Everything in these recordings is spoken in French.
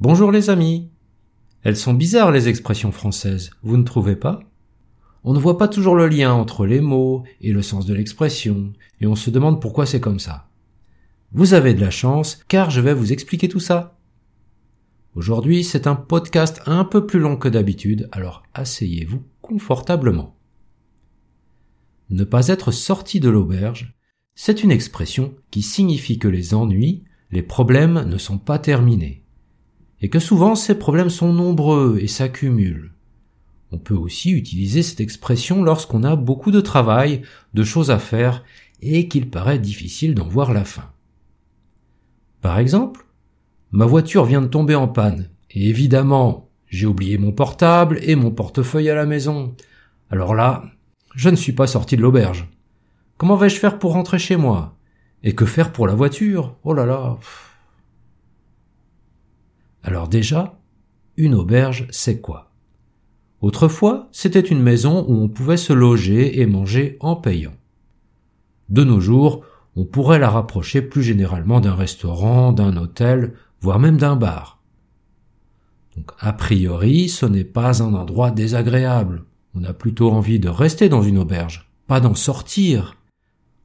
Bonjour les amis. Elles sont bizarres les expressions françaises, vous ne trouvez pas? On ne voit pas toujours le lien entre les mots et le sens de l'expression, et on se demande pourquoi c'est comme ça. Vous avez de la chance, car je vais vous expliquer tout ça. Aujourd'hui, c'est un podcast un peu plus long que d'habitude, alors asseyez-vous confortablement. Ne pas être sorti de l'auberge, c'est une expression qui signifie que les ennuis, les problèmes ne sont pas terminés, et que souvent ces problèmes sont nombreux et s'accumulent. On peut aussi utiliser cette expression lorsqu'on a beaucoup de travail, de choses à faire, et qu'il paraît difficile d'en voir la fin. Par exemple, ma voiture vient de tomber en panne, et évidemment, j'ai oublié mon portable et mon portefeuille à la maison. Alors là, je ne suis pas sorti de l'auberge. Comment vais-je faire pour rentrer chez moi? Et que faire pour la voiture? Oh là là Alors déjà, une auberge, c'est quoi? Autrefois, c'était une maison où on pouvait se loger et manger en payant. De nos jours, on pourrait la rapprocher plus généralement d'un restaurant, d'un hôtel, voire même d'un bar. Donc, a priori, ce n'est pas un endroit désagréable. On a plutôt envie de rester dans une auberge, pas d'en sortir.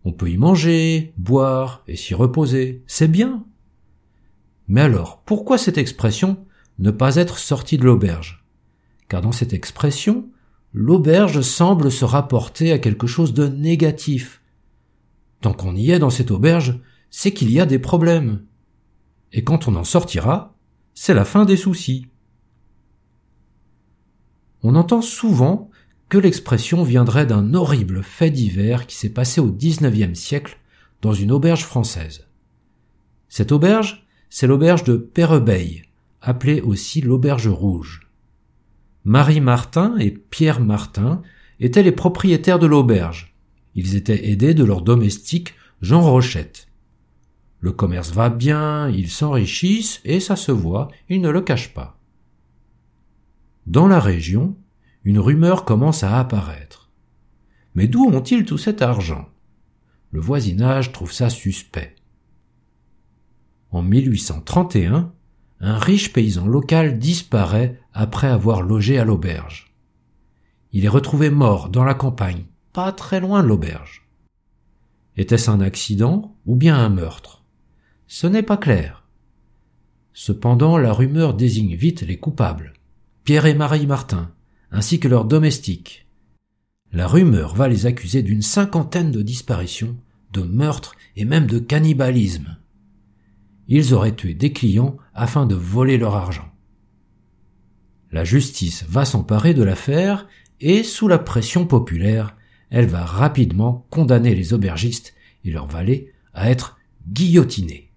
On peut y manger, boire et s'y reposer. C'est bien. Mais alors, pourquoi cette expression ne pas être sorti de l'auberge? Car dans cette expression, l'auberge semble se rapporter à quelque chose de négatif. Tant qu'on y est dans cette auberge, c'est qu'il y a des problèmes. Et quand on en sortira, c'est la fin des soucis. On entend souvent que l'expression viendrait d'un horrible fait divers qui s'est passé au XIXe siècle dans une auberge française. Cette auberge, c'est l'auberge de Pérebeil, appelée aussi l'auberge rouge. Marie Martin et Pierre Martin étaient les propriétaires de l'auberge. Ils étaient aidés de leur domestique Jean Rochette. Le commerce va bien, ils s'enrichissent et ça se voit, ils ne le cachent pas. Dans la région, une rumeur commence à apparaître. Mais d'où ont-ils tout cet argent? Le voisinage trouve ça suspect. En 1831, un riche paysan local disparaît après avoir logé à l'auberge. Il est retrouvé mort dans la campagne, pas très loin de l'auberge. Était-ce un accident ou bien un meurtre? Ce n'est pas clair. Cependant, la rumeur désigne vite les coupables. Pierre et Marie Martin, ainsi que leurs domestiques. La rumeur va les accuser d'une cinquantaine de disparitions, de meurtres et même de cannibalisme. Ils auraient tué des clients afin de voler leur argent. La justice va s'emparer de l'affaire et, sous la pression populaire, elle va rapidement condamner les aubergistes et leurs valets à être guillotinés.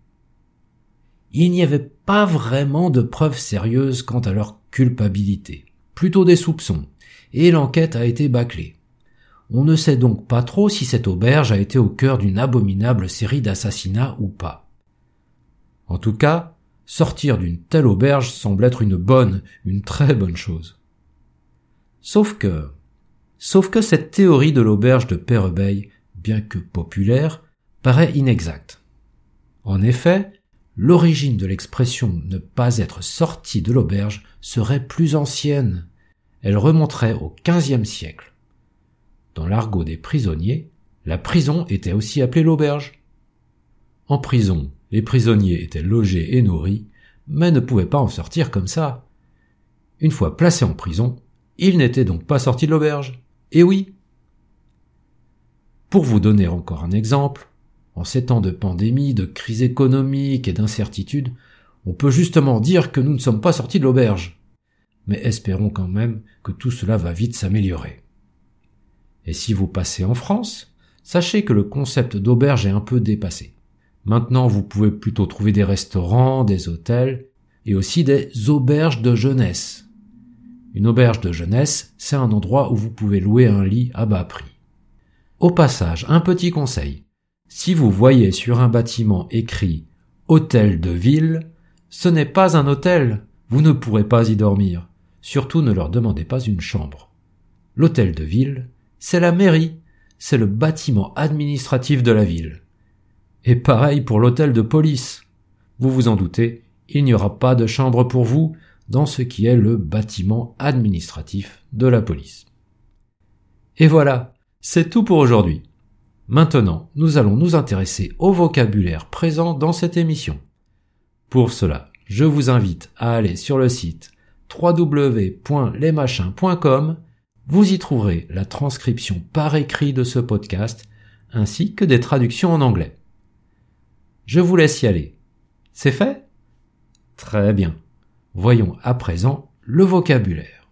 Il n'y avait pas vraiment de preuves sérieuses quant à leur culpabilité plutôt des soupçons, et l'enquête a été bâclée. On ne sait donc pas trop si cette auberge a été au cœur d'une abominable série d'assassinats ou pas. En tout cas, sortir d'une telle auberge semble être une bonne, une très bonne chose. Sauf que, sauf que cette théorie de l'auberge de Pérebeil, bien que populaire, paraît inexacte. En effet, l'origine de l'expression ne pas être sorti de l'auberge serait plus ancienne. Elle remonterait au XVe siècle. Dans l'argot des prisonniers, la prison était aussi appelée l'auberge. En prison, les prisonniers étaient logés et nourris, mais ne pouvaient pas en sortir comme ça. Une fois placés en prison, ils n'étaient donc pas sortis de l'auberge. Eh oui. Pour vous donner encore un exemple, en ces temps de pandémie, de crise économique et d'incertitude, on peut justement dire que nous ne sommes pas sortis de l'auberge. Mais espérons quand même que tout cela va vite s'améliorer. Et si vous passez en France, sachez que le concept d'auberge est un peu dépassé. Maintenant, vous pouvez plutôt trouver des restaurants, des hôtels et aussi des auberges de jeunesse. Une auberge de jeunesse, c'est un endroit où vous pouvez louer un lit à bas prix. Au passage, un petit conseil. Si vous voyez sur un bâtiment écrit hôtel de ville, ce n'est pas un hôtel, vous ne pourrez pas y dormir. Surtout ne leur demandez pas une chambre. L'hôtel de ville, c'est la mairie, c'est le bâtiment administratif de la ville. Et pareil pour l'hôtel de police. Vous vous en doutez, il n'y aura pas de chambre pour vous dans ce qui est le bâtiment administratif de la police. Et voilà, c'est tout pour aujourd'hui. Maintenant, nous allons nous intéresser au vocabulaire présent dans cette émission. Pour cela, je vous invite à aller sur le site www.lesmachins.com. Vous y trouverez la transcription par écrit de ce podcast ainsi que des traductions en anglais. Je vous laisse y aller. C'est fait? Très bien. Voyons à présent le vocabulaire.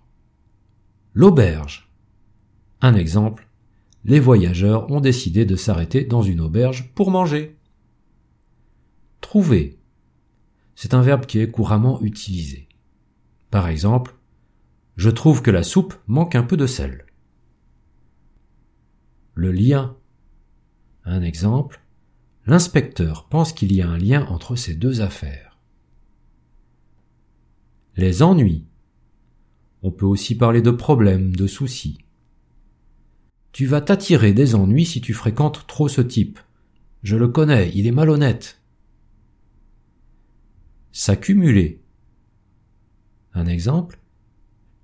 L'auberge. Un exemple. Les voyageurs ont décidé de s'arrêter dans une auberge pour manger. Trouver. C'est un verbe qui est couramment utilisé. Par exemple, je trouve que la soupe manque un peu de sel. Le lien. Un exemple. L'inspecteur pense qu'il y a un lien entre ces deux affaires. Les ennuis. On peut aussi parler de problèmes, de soucis. Tu vas t'attirer des ennuis si tu fréquentes trop ce type. Je le connais, il est malhonnête. S'accumuler. Un exemple.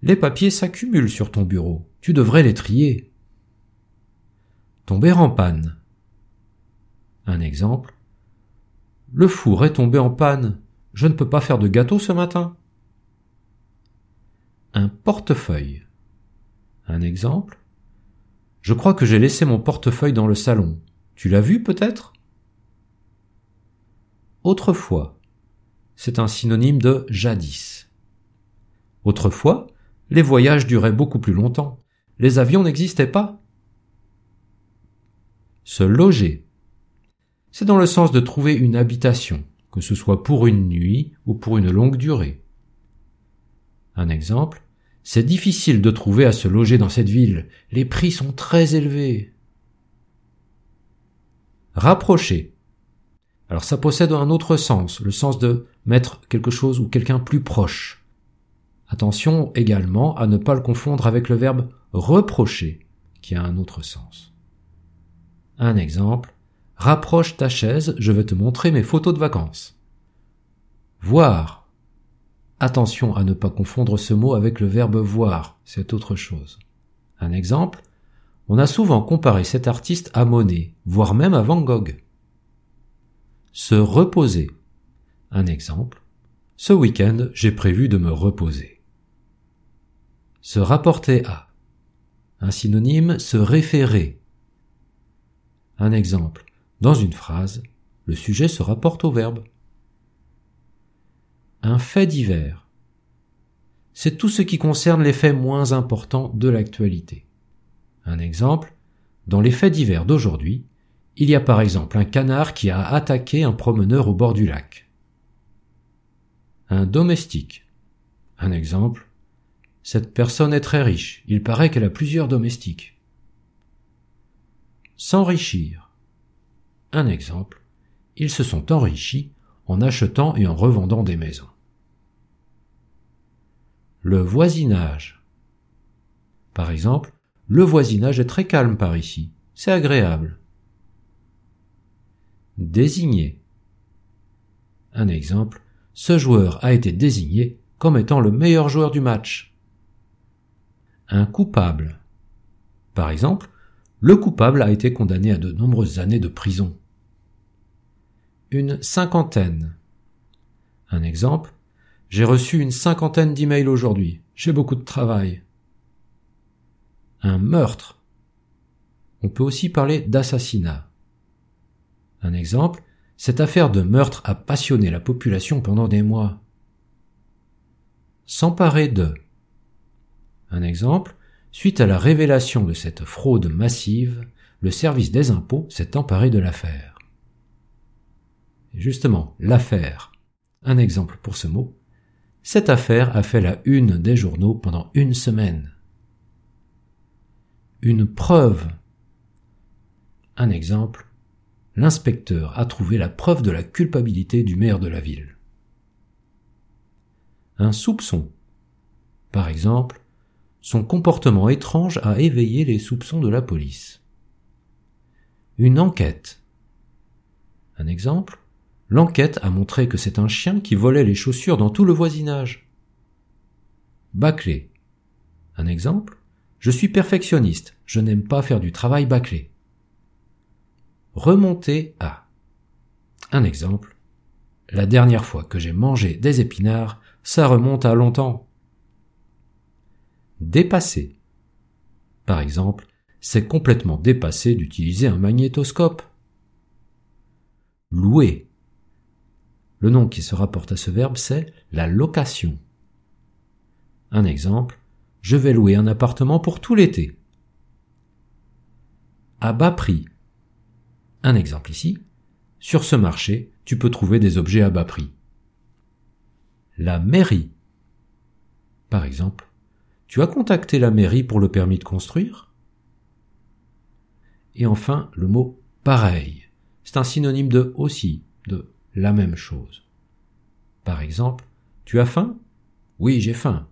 Les papiers s'accumulent sur ton bureau. Tu devrais les trier. Tomber en panne. Un exemple. Le four est tombé en panne. Je ne peux pas faire de gâteau ce matin un portefeuille. Un exemple Je crois que j'ai laissé mon portefeuille dans le salon. Tu l'as vu peut-être? Autrefois. C'est un synonyme de jadis. Autrefois, les voyages duraient beaucoup plus longtemps. Les avions n'existaient pas. Se loger. C'est dans le sens de trouver une habitation, que ce soit pour une nuit ou pour une longue durée. Un exemple, c'est difficile de trouver à se loger dans cette ville, les prix sont très élevés. Rapprocher. Alors ça possède un autre sens, le sens de mettre quelque chose ou quelqu'un plus proche. Attention également à ne pas le confondre avec le verbe reprocher, qui a un autre sens. Un exemple. Rapproche ta chaise, je vais te montrer mes photos de vacances. Voir. Attention à ne pas confondre ce mot avec le verbe voir, c'est autre chose. Un exemple, on a souvent comparé cet artiste à Monet, voire même à Van Gogh. Se reposer. Un exemple, ce week-end j'ai prévu de me reposer. Se rapporter à. Un synonyme, se référer. Un exemple, dans une phrase, le sujet se rapporte au verbe un fait divers. C'est tout ce qui concerne les faits moins importants de l'actualité. Un exemple, dans les faits divers d'aujourd'hui, il y a par exemple un canard qui a attaqué un promeneur au bord du lac. Un domestique. Un exemple, cette personne est très riche, il paraît qu'elle a plusieurs domestiques. S'enrichir. Un exemple, ils se sont enrichis en achetant et en revendant des maisons. Le voisinage. Par exemple, le voisinage est très calme par ici, c'est agréable. Désigner. Un exemple, ce joueur a été désigné comme étant le meilleur joueur du match. Un coupable. Par exemple, le coupable a été condamné à de nombreuses années de prison une cinquantaine. Un exemple, j'ai reçu une cinquantaine d'emails aujourd'hui, j'ai beaucoup de travail. Un meurtre. On peut aussi parler d'assassinat. Un exemple, cette affaire de meurtre a passionné la population pendant des mois. S'emparer de. Un exemple, suite à la révélation de cette fraude massive, le service des impôts s'est emparé de l'affaire. Justement, l'affaire. Un exemple pour ce mot. Cette affaire a fait la une des journaux pendant une semaine. Une preuve. Un exemple. L'inspecteur a trouvé la preuve de la culpabilité du maire de la ville. Un soupçon. Par exemple, son comportement étrange a éveillé les soupçons de la police. Une enquête. Un exemple L'enquête a montré que c'est un chien qui volait les chaussures dans tout le voisinage. Bâclé. Un exemple Je suis perfectionniste, je n'aime pas faire du travail bâclé. Remonter à. Un exemple La dernière fois que j'ai mangé des épinards, ça remonte à longtemps. Dépasser. Par exemple, c'est complètement dépassé d'utiliser un magnétoscope. Louer. Le nom qui se rapporte à ce verbe, c'est la location. Un exemple, je vais louer un appartement pour tout l'été. À bas prix. Un exemple ici, sur ce marché, tu peux trouver des objets à bas prix. La mairie. Par exemple, tu as contacté la mairie pour le permis de construire? Et enfin, le mot pareil. C'est un synonyme de aussi, de la même chose. Par exemple, tu as faim? Oui, j'ai faim.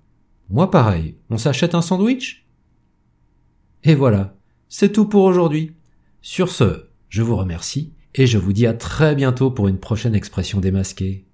Moi pareil, on s'achète un sandwich? Et voilà, c'est tout pour aujourd'hui. Sur ce, je vous remercie et je vous dis à très bientôt pour une prochaine expression démasquée.